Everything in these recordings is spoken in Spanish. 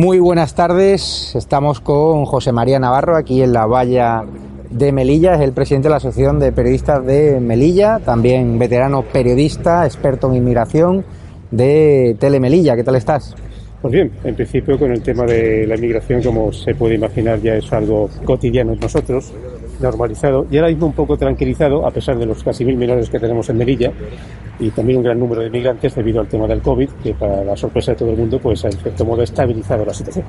Muy buenas tardes, estamos con José María Navarro aquí en la valla de Melilla, es el presidente de la Asociación de Periodistas de Melilla, también veterano periodista, experto en inmigración de Telemelilla. ¿Qué tal estás? Pues bien, en principio con el tema de la inmigración, como se puede imaginar, ya es algo cotidiano en nosotros, normalizado y ahora mismo un poco tranquilizado, a pesar de los casi mil menores que tenemos en Melilla y también un gran número de migrantes debido al tema del COVID, que para la sorpresa de todo el mundo, pues en cierto modo ha estabilizado la situación.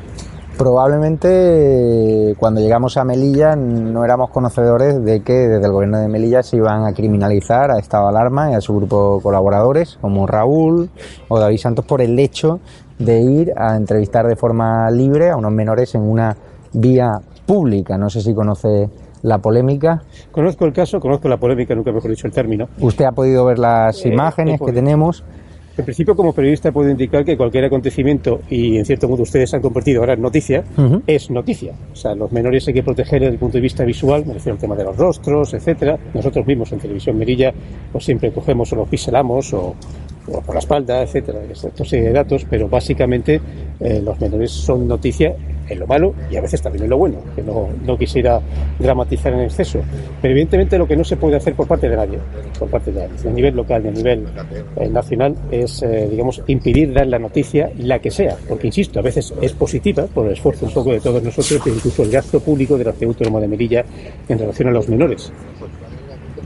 Probablemente cuando llegamos a Melilla no éramos conocedores de que desde el gobierno de Melilla se iban a criminalizar a Estado Alarma y a su grupo colaboradores, como Raúl o David Santos, por el hecho de ir a entrevistar de forma libre a unos menores en una vía pública. No sé si conoce la polémica. Conozco el caso, conozco la polémica, nunca mejor dicho el término. ¿Usted ha podido ver las imágenes que tenemos? En principio, como periodista, puedo indicar que cualquier acontecimiento, y en cierto modo ustedes han convertido ahora en noticia, es noticia. O sea, los menores hay que proteger desde el punto de vista visual, me refiero al tema de los rostros, etcétera. Nosotros mismos en Televisión Merilla, pues siempre cogemos o los piselamos o, o por la espalda, etcétera, esta serie de datos, pero básicamente eh, los menores son noticia en lo malo y a veces también en lo bueno, que no, no, quisiera dramatizar en exceso. Pero evidentemente lo que no se puede hacer por parte de nadie, por parte de nadie, a nivel local y a nivel eh, nacional, es, eh, digamos, impedir dar la noticia, la que sea, porque insisto, a veces es positiva por el esfuerzo un poco de todos nosotros, incluso el gasto público de la Ciudad Autónoma de Melilla en relación a los menores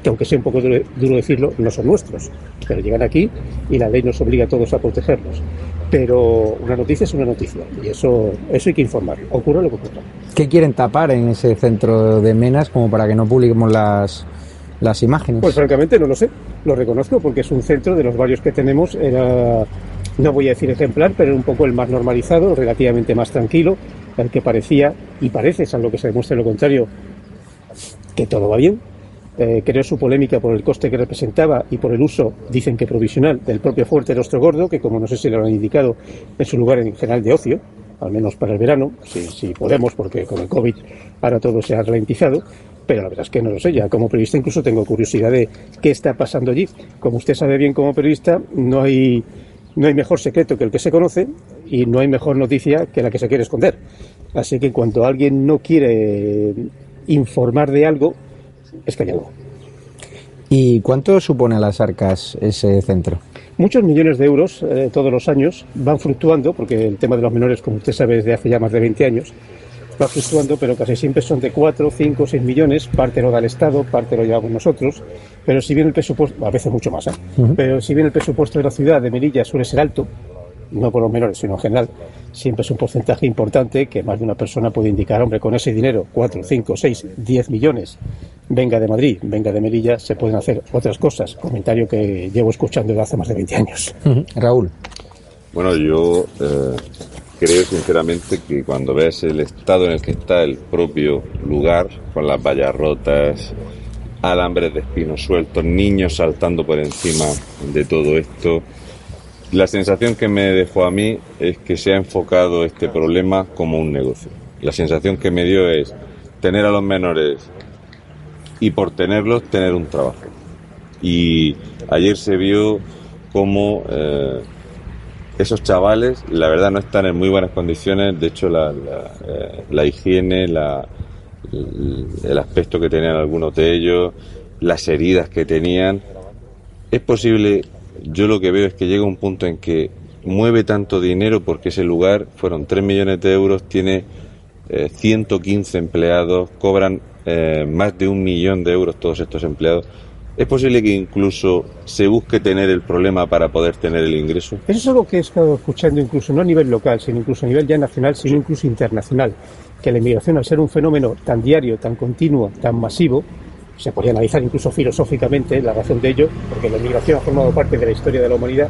que aunque sea un poco duro, decirlo, no son nuestros, pero llegan aquí y la ley nos obliga a todos a protegerlos. Pero una noticia es una noticia y eso, eso hay que informar, ocurra lo que ocurra. ¿Qué quieren tapar en ese centro de Menas como para que no publiquemos las, las imágenes? Pues francamente no lo sé, lo reconozco porque es un centro de los varios que tenemos, era, no voy a decir ejemplar, pero era un poco el más normalizado, relativamente más tranquilo, el que parecía, y parece, salvo que se demuestre lo contrario, que todo va bien, eh, creó su polémica por el coste que representaba y por el uso, dicen que provisional, del propio fuerte Rostro Gordo, que como no sé si lo han indicado, es un lugar en general de ocio, al menos para el verano, si, si podemos, porque con el COVID ahora todo se ha ralentizado, pero la verdad es que no lo sé, ya como periodista incluso tengo curiosidad de qué está pasando allí. Como usted sabe bien como periodista, no hay No hay mejor secreto que el que se conoce y no hay mejor noticia que la que se quiere esconder. Así que cuando alguien no quiere informar de algo, es callado. ¿Y cuánto supone a las arcas ese centro? Muchos millones de euros eh, todos los años van fluctuando, porque el tema de los menores, como usted sabe, desde hace ya más de 20 años, va fluctuando, pero casi siempre son de 4, 5, 6 millones, parte lo da el Estado, parte lo llevamos nosotros, pero si bien el presupuesto, a veces mucho más, ¿eh? pero si bien el presupuesto de la ciudad de Melilla suele ser alto, no por los menores, sino en general, siempre es un porcentaje importante que más de una persona puede indicar, hombre, con ese dinero, 4, 5, 6, 10 millones, venga de Madrid, venga de Melilla, se pueden hacer otras cosas. Comentario que llevo escuchando desde hace más de 20 años. Raúl. Bueno, yo eh, creo sinceramente que cuando ves el estado en el que está el propio lugar, con las vallas rotas, alambres de espinos sueltos, niños saltando por encima de todo esto, la sensación que me dejó a mí es que se ha enfocado este problema como un negocio. La sensación que me dio es tener a los menores y por tenerlos tener un trabajo. Y ayer se vio como eh, esos chavales, la verdad, no están en muy buenas condiciones. De hecho, la, eh, higiene, el aspecto que tenían algunos de ellos, las heridas que tenían. Es posible, yo lo que veo es que llega un punto en que mueve tanto dinero porque ese lugar fueron 3 millones de euros, tiene 115 eh, empleados, cobran eh, más de un millón de euros todos estos empleados. ¿Es posible que incluso se busque tener el problema para poder tener el ingreso? Eso es algo que he estado escuchando incluso no a nivel local, sino incluso a nivel ya nacional, sino incluso internacional. Que la inmigración, al ser un fenómeno tan diario, tan continuo, tan masivo, se podría analizar incluso filosóficamente la razón de ello, porque la inmigración ha formado parte de la historia de la humanidad,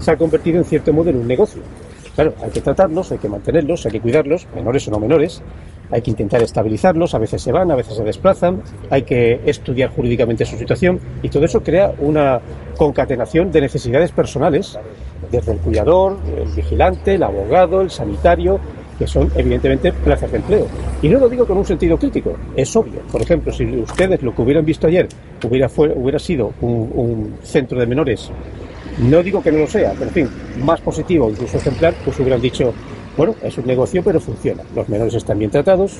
se ha convertido en cierto modo en un negocio. Claro, hay que tratarlos, hay que mantenerlos, hay que cuidarlos, menores o no menores, hay que intentar estabilizarlos, a veces se van, a veces se desplazan, hay que estudiar jurídicamente su situación y todo eso crea una concatenación de necesidades personales, desde el cuidador, el vigilante, el abogado, el sanitario, que son evidentemente plazas de empleo. Y no lo digo con un sentido crítico, es obvio. Por ejemplo, si ustedes lo que hubieran visto ayer hubiera, hubiera sido un, un centro de menores no digo que no lo sea, pero en fin, más positivo, incluso ejemplar, pues hubieran dicho, bueno, es un negocio, pero funciona. Los menores están bien tratados,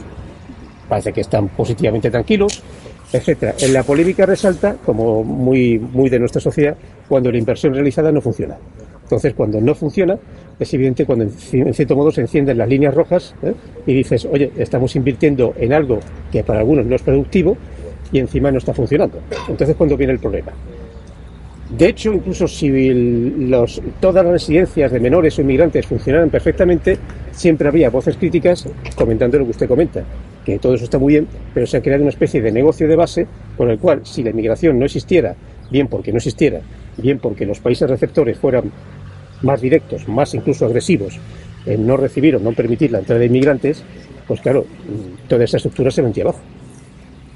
parece que están positivamente tranquilos, etcétera. En la polémica resalta, como muy, muy de nuestra sociedad, cuando la inversión realizada no funciona. Entonces, cuando no funciona, es evidente cuando en cierto modo se encienden las líneas rojas ¿eh? y dices, oye, estamos invirtiendo en algo que para algunos no es productivo y encima no está funcionando. Entonces, cuando viene el problema? De hecho, incluso si los, todas las residencias de menores o inmigrantes funcionaran perfectamente, siempre habría voces críticas comentando lo que usted comenta, que todo eso está muy bien, pero se ha creado una especie de negocio de base con el cual, si la inmigración no existiera, bien porque no existiera, bien porque los países receptores fueran más directos, más incluso agresivos en no recibir o no permitir la entrada de inmigrantes, pues claro, toda esa estructura se vendía abajo.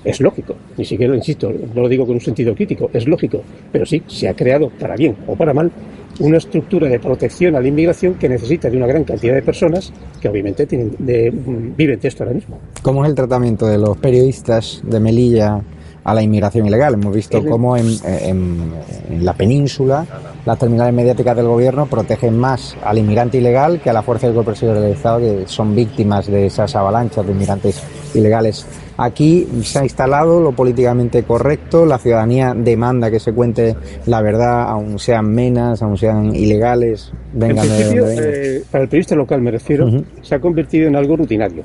Es lógico, ni siquiera, insisto, no lo digo con un sentido crítico, es lógico, pero sí, se ha creado, para bien o para mal, una estructura de protección a la inmigración que necesita de una gran cantidad de personas que obviamente tienen de, viven de esto ahora mismo. ¿Cómo es el tratamiento de los periodistas de Melilla a la inmigración ilegal? Hemos visto cómo en, en la península las terminales mediáticas del gobierno protegen más al inmigrante ilegal que a la fuerza del cuerpo del Estado, que son víctimas de esas avalanchas de inmigrantes ilegales Aquí se ha instalado lo políticamente correcto, la ciudadanía demanda que se cuente la verdad, aun sean menas, aun sean ilegales, vengan en principio, eh, para el periodista local me refiero, se ha convertido en algo rutinario.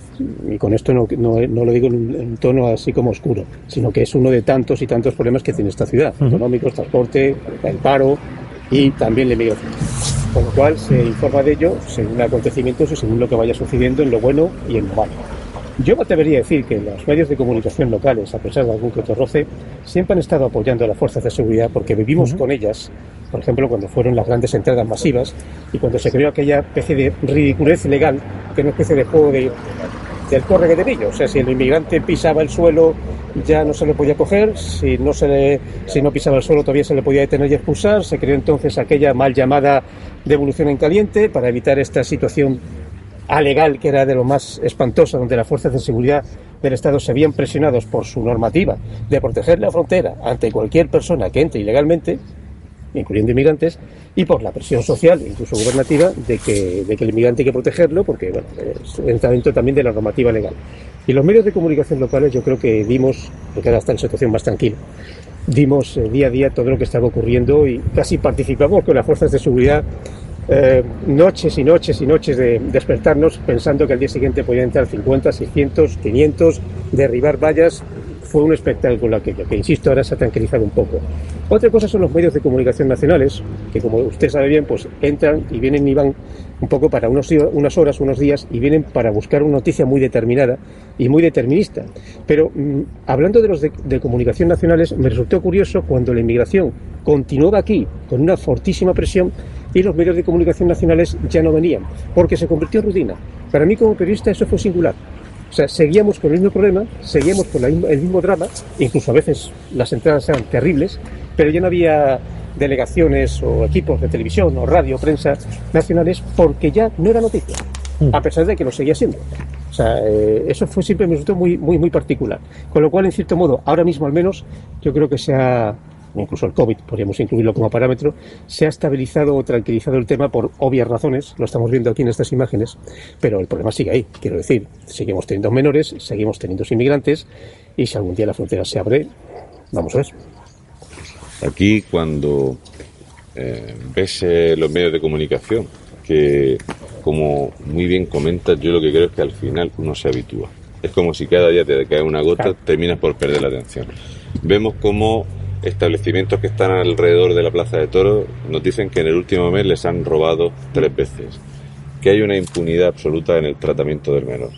Y con esto no, lo digo en un, tono así como oscuro, sino que es uno de tantos y tantos problemas que tiene esta ciudad, económicos, transporte, el paro y también la inmigración. Con lo cual se informa de ello según acontecimientos y según lo que vaya sucediendo en lo bueno y en lo malo. Yo me atrevería a decir que los medios de comunicación locales, a pesar de algún que otro roce, siempre han estado apoyando a las fuerzas de seguridad porque vivimos con ellas, por ejemplo, cuando fueron las grandes entradas masivas y cuando se creó aquella especie de ridiculez legal, que es una especie de juego de, del corre que de O sea, si el inmigrante pisaba el suelo ya no se le podía coger, si no, se le, si no pisaba el suelo todavía se le podía detener y expulsar, se creó entonces aquella mal llamada devolución en caliente para evitar esta situación alegal que era de lo más espantoso, donde las fuerzas de seguridad del Estado se habían presionados por su normativa de proteger la frontera ante cualquier persona que entre ilegalmente, incluyendo inmigrantes, y por la presión social, incluso gubernativa, de que, de que el inmigrante hay que protegerlo, porque bueno, entra dentro también de la normativa legal. Y los medios de comunicación locales yo creo que dimos, porque ahora está en situación más tranquila, dimos eh, día a día todo lo que estaba ocurriendo y casi participamos con las fuerzas de seguridad eh, noches y noches y noches de despertarnos pensando que al día siguiente podían entrar 50, 600, 500, derribar vallas. Fue un espectáculo aquello, que insisto, ahora se ha tranquilizado un poco. Otra cosa son los medios de comunicación nacionales, que como usted sabe bien, pues entran y vienen y van un poco para unas horas, unos días, y vienen para buscar una noticia muy determinada y muy determinista. Pero mm, hablando de los de, de comunicación nacionales, me resultó curioso cuando la inmigración continuaba aquí con una fortísima presión y los medios de comunicación nacionales ya no venían, porque se convirtió en rutina. Para mí como periodista eso fue singular. O sea, seguíamos con el mismo problema, seguíamos con el mismo drama, incluso a veces las entradas eran terribles, pero ya no había delegaciones o equipos de televisión o radio, prensa nacionales, porque ya no era noticia, mm. a pesar de que lo seguía siendo. O sea, eh, eso fue siempre me resultó muy, muy, muy particular. Con lo cual, en cierto modo, ahora mismo al menos, yo creo que se ha, incluso el COVID, podríamos incluirlo como parámetro, se ha estabilizado o tranquilizado el tema por obvias razones, lo estamos viendo aquí en estas imágenes, pero el problema sigue ahí, quiero decir, seguimos teniendo menores, seguimos teniendo inmigrantes, y si algún día la frontera se abre, vamos a ver. Aquí cuando eh, ves eh, los medios de comunicación, que como muy bien comentas, yo lo que creo es que al final uno se habitúa. Es como si cada día te cae una gota, terminas por perder la atención. Vemos cómo establecimientos que están alrededor de la Plaza de Toros nos dicen que en el último mes les han robado tres veces, que hay una impunidad absoluta en el tratamiento del menor.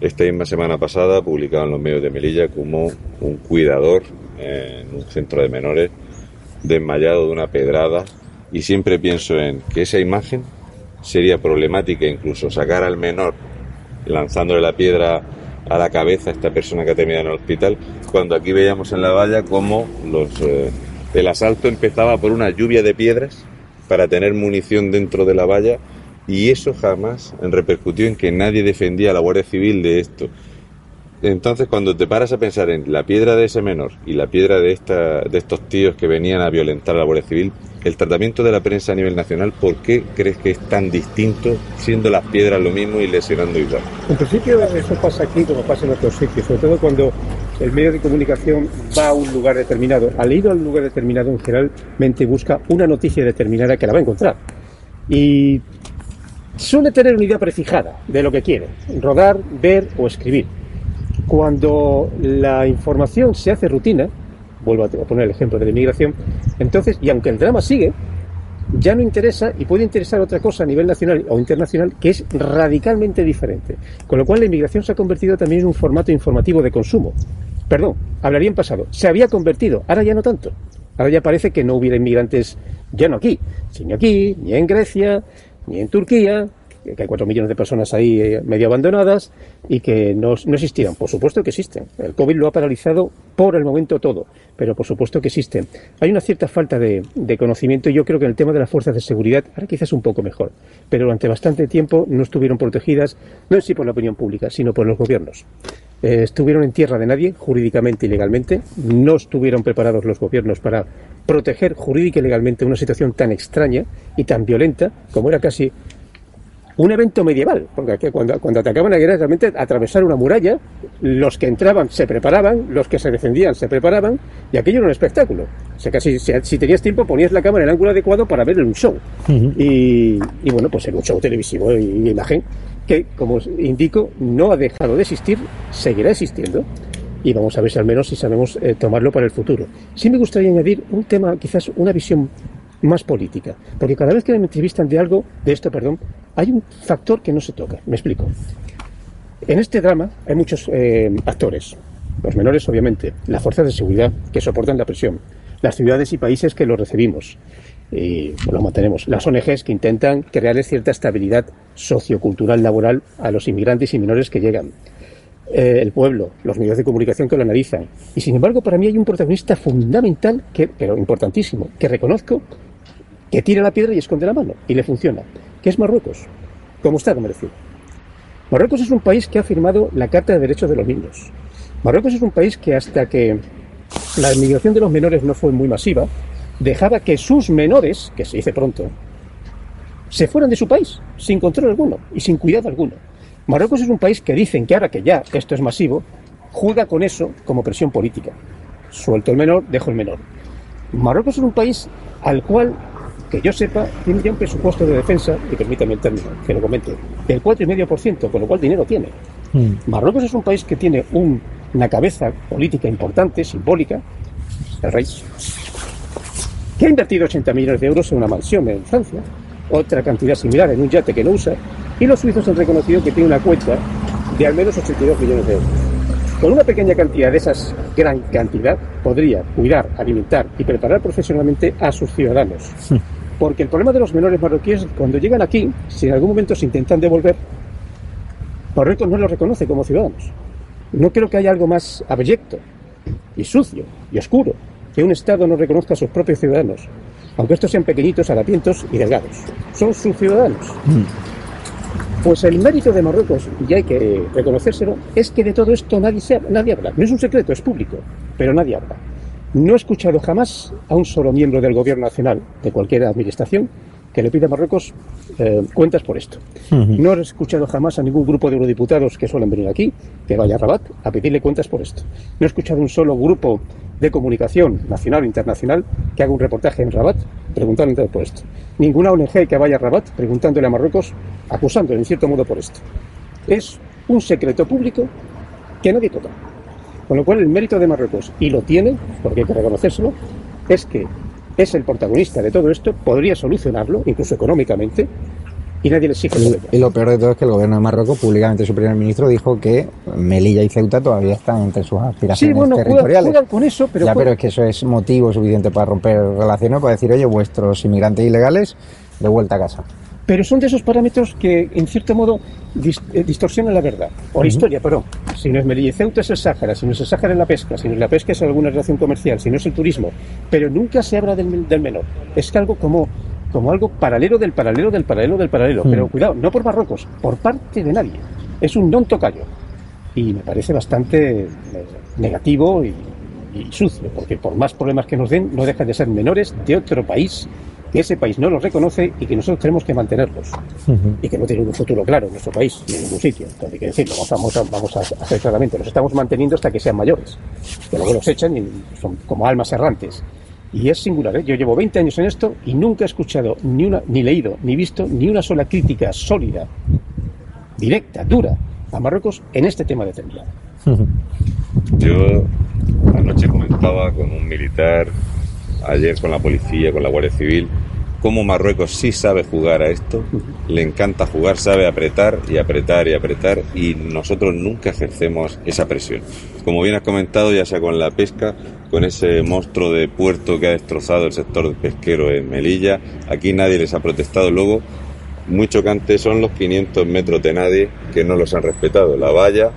Esta misma semana pasada publicaban los medios de Melilla como un cuidador en un centro de menores desmayado de una pedrada y siempre pienso en que esa imagen sería problemática incluso sacar al menor lanzándole la piedra a la cabeza esta persona que ha terminado en el hospital, cuando aquí veíamos en la valla cómo los, eh, el asalto empezaba por una lluvia de piedras para tener munición dentro de la valla y eso jamás repercutió en que nadie defendía a la Guardia Civil de esto. Entonces, cuando te paras a pensar en la piedra de ese menor y la piedra de, estos tíos que venían a violentar a la Guardia Civil, el tratamiento de la prensa a nivel nacional, ¿por qué crees que es tan distinto siendo las piedras lo mismo y lesionando igual? En principio, eso pasa aquí como pasa en otros sitios, sobre todo cuando el medio de comunicación va a un lugar determinado. Al ir a un lugar determinado, generalmente busca una noticia determinada que la va a encontrar. Y suele tener una idea prefijada de lo que quiere, rodar, ver o escribir. Cuando la información se hace rutina, vuelvo a poner el ejemplo de la inmigración, entonces, y aunque el drama sigue, ya no interesa y puede interesar otra cosa a nivel nacional o internacional que es radicalmente diferente. Con lo cual la inmigración se ha convertido también en un formato informativo de consumo. Perdón, hablaría en pasado. Se había convertido, ahora ya no tanto. Ahora ya parece que no hubiera inmigrantes, ya no aquí, sino aquí, ni en Grecia, ni en Turquía, que hay cuatro millones de personas ahí eh, medio abandonadas y que no, no, existieran. Por supuesto que existen. El COVID lo ha paralizado por el momento todo, pero por supuesto que existen. Hay una cierta falta de, de conocimiento y yo creo que en el tema de las fuerzas de seguridad, ahora quizás un poco mejor, pero durante bastante tiempo no estuvieron protegidas, no en sí por la opinión pública, sino por los gobiernos. Eh, estuvieron en tierra de nadie, jurídicamente y legalmente, no estuvieron preparados los gobiernos para proteger jurídica y legalmente una situación tan extraña y tan violenta como era casi un evento medieval, porque cuando, cuando atacaban la guerra realmente atravesar una muralla, los que entraban se preparaban, los que se defendían se preparaban, y aquello era un espectáculo. O sea, casi si, tenías tiempo ponías la cámara en el ángulo adecuado para ver un show. y, bueno, pues era un show televisivo y imagen que, como os indico, no ha dejado de existir, seguirá existiendo, y vamos a ver si al menos si sabemos eh, tomarlo para el futuro. Sí me gustaría añadir un tema, quizás una visión más política. Porque cada vez que me entrevistan de algo, de esto, perdón, hay un factor que no se toca. Me explico. En este drama hay muchos eh, actores. Los menores, obviamente, las fuerzas de seguridad que soportan la presión, las ciudades y países que lo recibimos y lo mantenemos, las ONGs que intentan crearles cierta estabilidad sociocultural laboral a los inmigrantes y menores que llegan, eh, el pueblo, los medios de comunicación que lo analizan. Y sin embargo, para mí hay un protagonista fundamental, que, pero importantísimo, que reconozco que tira la piedra y esconde la mano, y le funciona, que es Marruecos, como está decir. Marruecos es un país que ha firmado la Carta de Derechos de los Niños. Marruecos es un país que hasta que la inmigración de los menores no fue muy masiva, dejaba que sus menores, que se dice pronto, se fueran de su país sin control alguno y sin cuidado alguno. Marruecos es un país que dicen que ahora que ya esto es masivo, juega con eso como presión política. Suelto el menor, dejo el menor. Marruecos es un país al cual, que yo sepa, tiene ya un presupuesto de defensa, y permítame el término, que lo comente, del 4,5%, con lo cual dinero tiene. Mm. Marruecos es un país que tiene una cabeza política importante, simbólica, el rey, que ha invertido 80 millones de euros en una mansión en Francia, otra cantidad similar en un yate que no usa, y los suizos han reconocido que tiene una cuenta de al menos 82 millones de euros. Con una pequeña cantidad de esas gran cantidad podría cuidar, alimentar y preparar profesionalmente a sus ciudadanos. Porque el problema de los menores marroquíes cuando llegan aquí, si en algún momento se intentan devolver, Marruecos no los reconoce como ciudadanos. No creo que haya algo más abyecto y sucio y oscuro que un Estado no reconozca a sus propios ciudadanos, aunque estos sean pequeñitos, harapientos y delgados. Son sus ciudadanos. Mm. Pues el mérito de Marruecos, y hay que reconocérselo, es que de todo esto nadie, nadie habla. No es un secreto, es público, pero nadie habla. No he escuchado jamás a un solo miembro del gobierno nacional de cualquier administración que le pida a Marruecos eh, cuentas por esto. No he escuchado jamás a ningún grupo de eurodiputados que suelen venir aquí que vaya a Rabat a pedirle cuentas por esto. No he escuchado un solo grupo de comunicación nacional o internacional que haga un reportaje en Rabat preguntándole por esto. Ninguna ONG que vaya a Rabat preguntándole a Marruecos, acusándole en cierto modo por esto. Es un secreto público que nadie toca. Con lo cual el mérito de Marruecos, y lo tiene, porque hay que reconocérselo, es que es el protagonista de todo esto, podría solucionarlo, incluso económicamente, y nadie le exige. Y, y lo peor de todo es que el gobierno de Marruecos, públicamente su primer ministro, dijo que Melilla y Ceuta todavía están entre sus aspiraciones sí, bueno, territoriales. con eso, pero... Ya, pero es que eso es motivo suficiente para romper relaciones, para decir, oye, vuestros inmigrantes ilegales, de vuelta a casa. Pero son de esos parámetros que, en cierto modo, eh, distorsionan la verdad. O la historia, perdón. Si no es Melilla y Ceuta, es el Sáhara. Si no es el Sáhara, es la pesca. Si no es la pesca, es alguna relación comercial. Si no es el turismo. Pero nunca se habla del, del menor. Es que algo como como algo paralelo del paralelo del paralelo del paralelo. Pero hmm. cuidado, no por Marruecos, por parte de nadie. Es un non tocayo. Y me parece bastante eh, negativo y, sucio, porque por más problemas que nos den, no dejan de ser menores de otro país que ese país no los reconoce y que nosotros tenemos que mantenerlos. Y que no tienen un futuro claro en nuestro país, ni en ningún sitio. Entonces hay que decirlo, vamos a, vamos a hacer claramente, los estamos manteniendo hasta que sean mayores. Que luego los echan y son como almas errantes. Y es singular, ¿eh? yo llevo 20 años en esto y nunca he escuchado ni una, ni leído, ni visto ni una sola crítica sólida, directa, dura a Marruecos en este tema determinado. Yo anoche comentaba con un militar, ayer con la policía, con la Guardia Civil, cómo Marruecos sí sabe jugar a esto, le encanta jugar, sabe apretar y apretar y apretar y nosotros nunca ejercemos esa presión. Como bien has comentado, ya sea con la pesca, con ese monstruo de puerto que ha destrozado el sector pesquero en Melilla, aquí nadie les ha protestado. Luego, muy chocante son los 500 metros de nadie que no los han respetado. La valla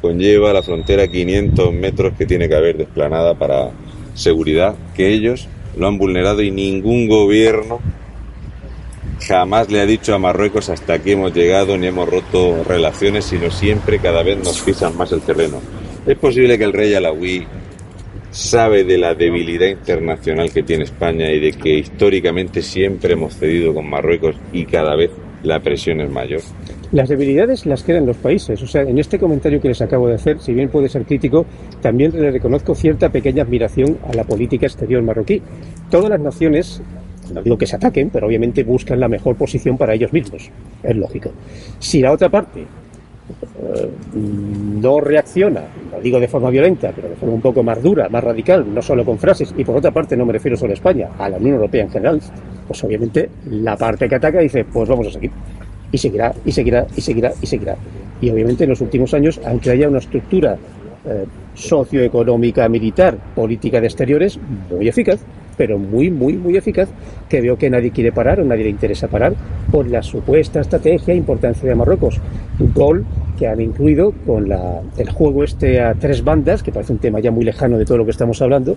conlleva la frontera 500 metros que tiene que haber desplanada para seguridad, que ellos lo han vulnerado y ningún gobierno jamás le ha dicho a Marruecos hasta aquí hemos llegado ni hemos roto relaciones, sino siempre cada vez nos pisan más el terreno. Es posible que el rey Alawi sabe de la debilidad internacional que tiene España y de que históricamente siempre hemos cedido con Marruecos y cada vez la presión es mayor. Las debilidades las quedan los países. O sea, en este comentario que les acabo de hacer, si bien puede ser crítico, también le reconozco cierta pequeña admiración a la política exterior marroquí. Todas las naciones, no digo que se ataquen, pero obviamente buscan la mejor posición para ellos mismos. Es lógico. Si la otra parte eh, no reacciona, lo digo de forma violenta, pero de forma un poco más dura, más radical, no solo con frases, y por otra parte no me refiero solo a España, a la Unión Europea en general, pues obviamente la parte que ataca dice, pues vamos a seguir y seguirá, y seguirá, y seguirá, y seguirá. Y obviamente en los últimos años, aunque haya una estructura eh, socioeconómica, militar, política de exteriores muy eficaz, pero muy, muy, muy eficaz, que veo que nadie quiere parar o nadie le interesa parar por la supuesta estrategia e importancia de Marruecos. Un gol que han incluido con la, el juego este a tres bandas, que parece un tema ya muy lejano de todo lo que estamos hablando,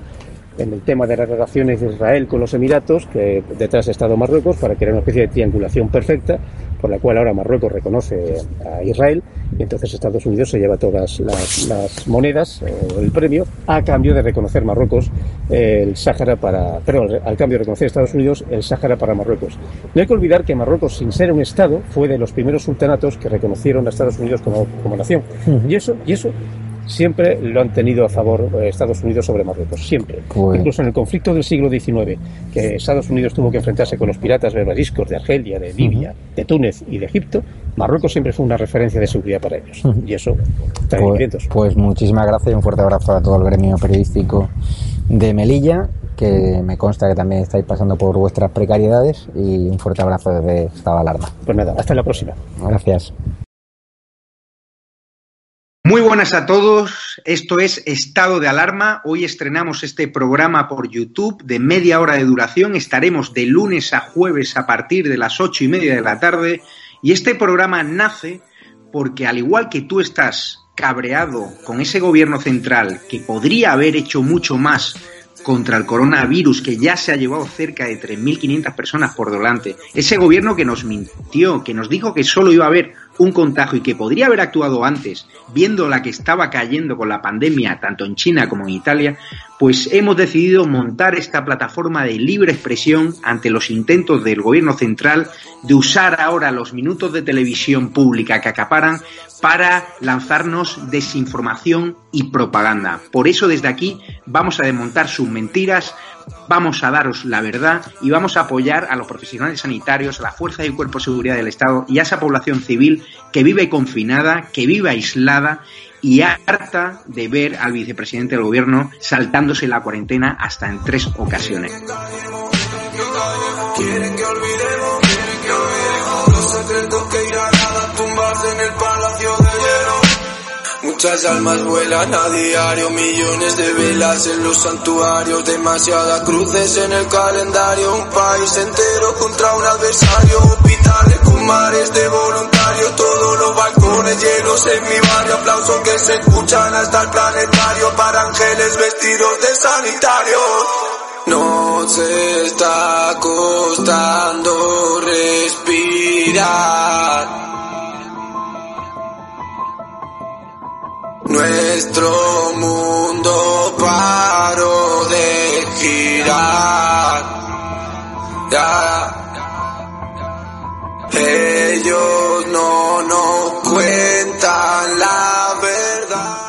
en el tema de las relaciones de Israel con los Emiratos, que detrás ha estado Marruecos, para crear una especie de triangulación perfecta, por la cual ahora Marruecos reconoce a Israel, y entonces Estados Unidos se lleva todas las, monedas o el premio a cambio de reconocer Marruecos el Sáhara para, perdón, al cambio de reconocer Estados Unidos el Sáhara para Marruecos. No hay que olvidar que Marruecos, sin ser un Estado, fue de los primeros sultanatos que reconocieron a Estados Unidos como, como nación. Y eso, y eso siempre lo han tenido a favor eh, Estados Unidos sobre Marruecos, siempre. Pues- Incluso en el conflicto del siglo XIX, que Estados Unidos tuvo que enfrentarse con los piratas berberiscos de Argelia, de Libia, de Túnez y de Egipto, Marruecos siempre fue una referencia de seguridad para ellos. Y eso está pues, pues muchísimas gracias y un fuerte abrazo a todo el gremio periodístico de Melilla que me consta que también estáis pasando por vuestras precariedades y un fuerte abrazo desde Estado de Alarma. Pues nada, hasta la próxima. Gracias. Muy buenas a todos, esto es Estado de Alarma. Hoy estrenamos este programa por YouTube de media hora de duración. Estaremos de lunes a jueves a partir de las ocho y media de la tarde. Y este programa nace porque al igual que tú estás cabreado con ese gobierno central que podría haber hecho mucho más contra el coronavirus que ya se ha llevado cerca de 3.500 personas por delante, ese gobierno que nos mintió, que nos dijo que solo iba a haber un contagio y que podría haber actuado antes, viendo la que estaba cayendo con la pandemia tanto en China como en Italia, pues hemos decidido montar esta plataforma de libre expresión ante los intentos del gobierno central de usar ahora los minutos de televisión pública que acaparan para lanzarnos desinformación y propaganda. Por eso desde aquí vamos a desmontar sus mentiras, vamos a daros la verdad y vamos a apoyar a los profesionales sanitarios, a la fuerza y cuerpo de seguridad del Estado y a esa población civil que vive confinada, que vive aislada y harta de ver al vicepresidente del gobierno saltándose la cuarentena hasta en tres ocasiones. Muchas almas vuelan a diario, millones de velas en los santuarios, demasiadas cruces en el calendario, un país entero contra un adversario, hospitales con mares de voluntarios, todos los balcones llenos en mi barrio, aplausos que se escuchan hasta el planetario para ángeles vestidos de sanitarios. Nos está costando respirar. Nuestro mundo paró de girar. Ellos no nos cuentan la verdad.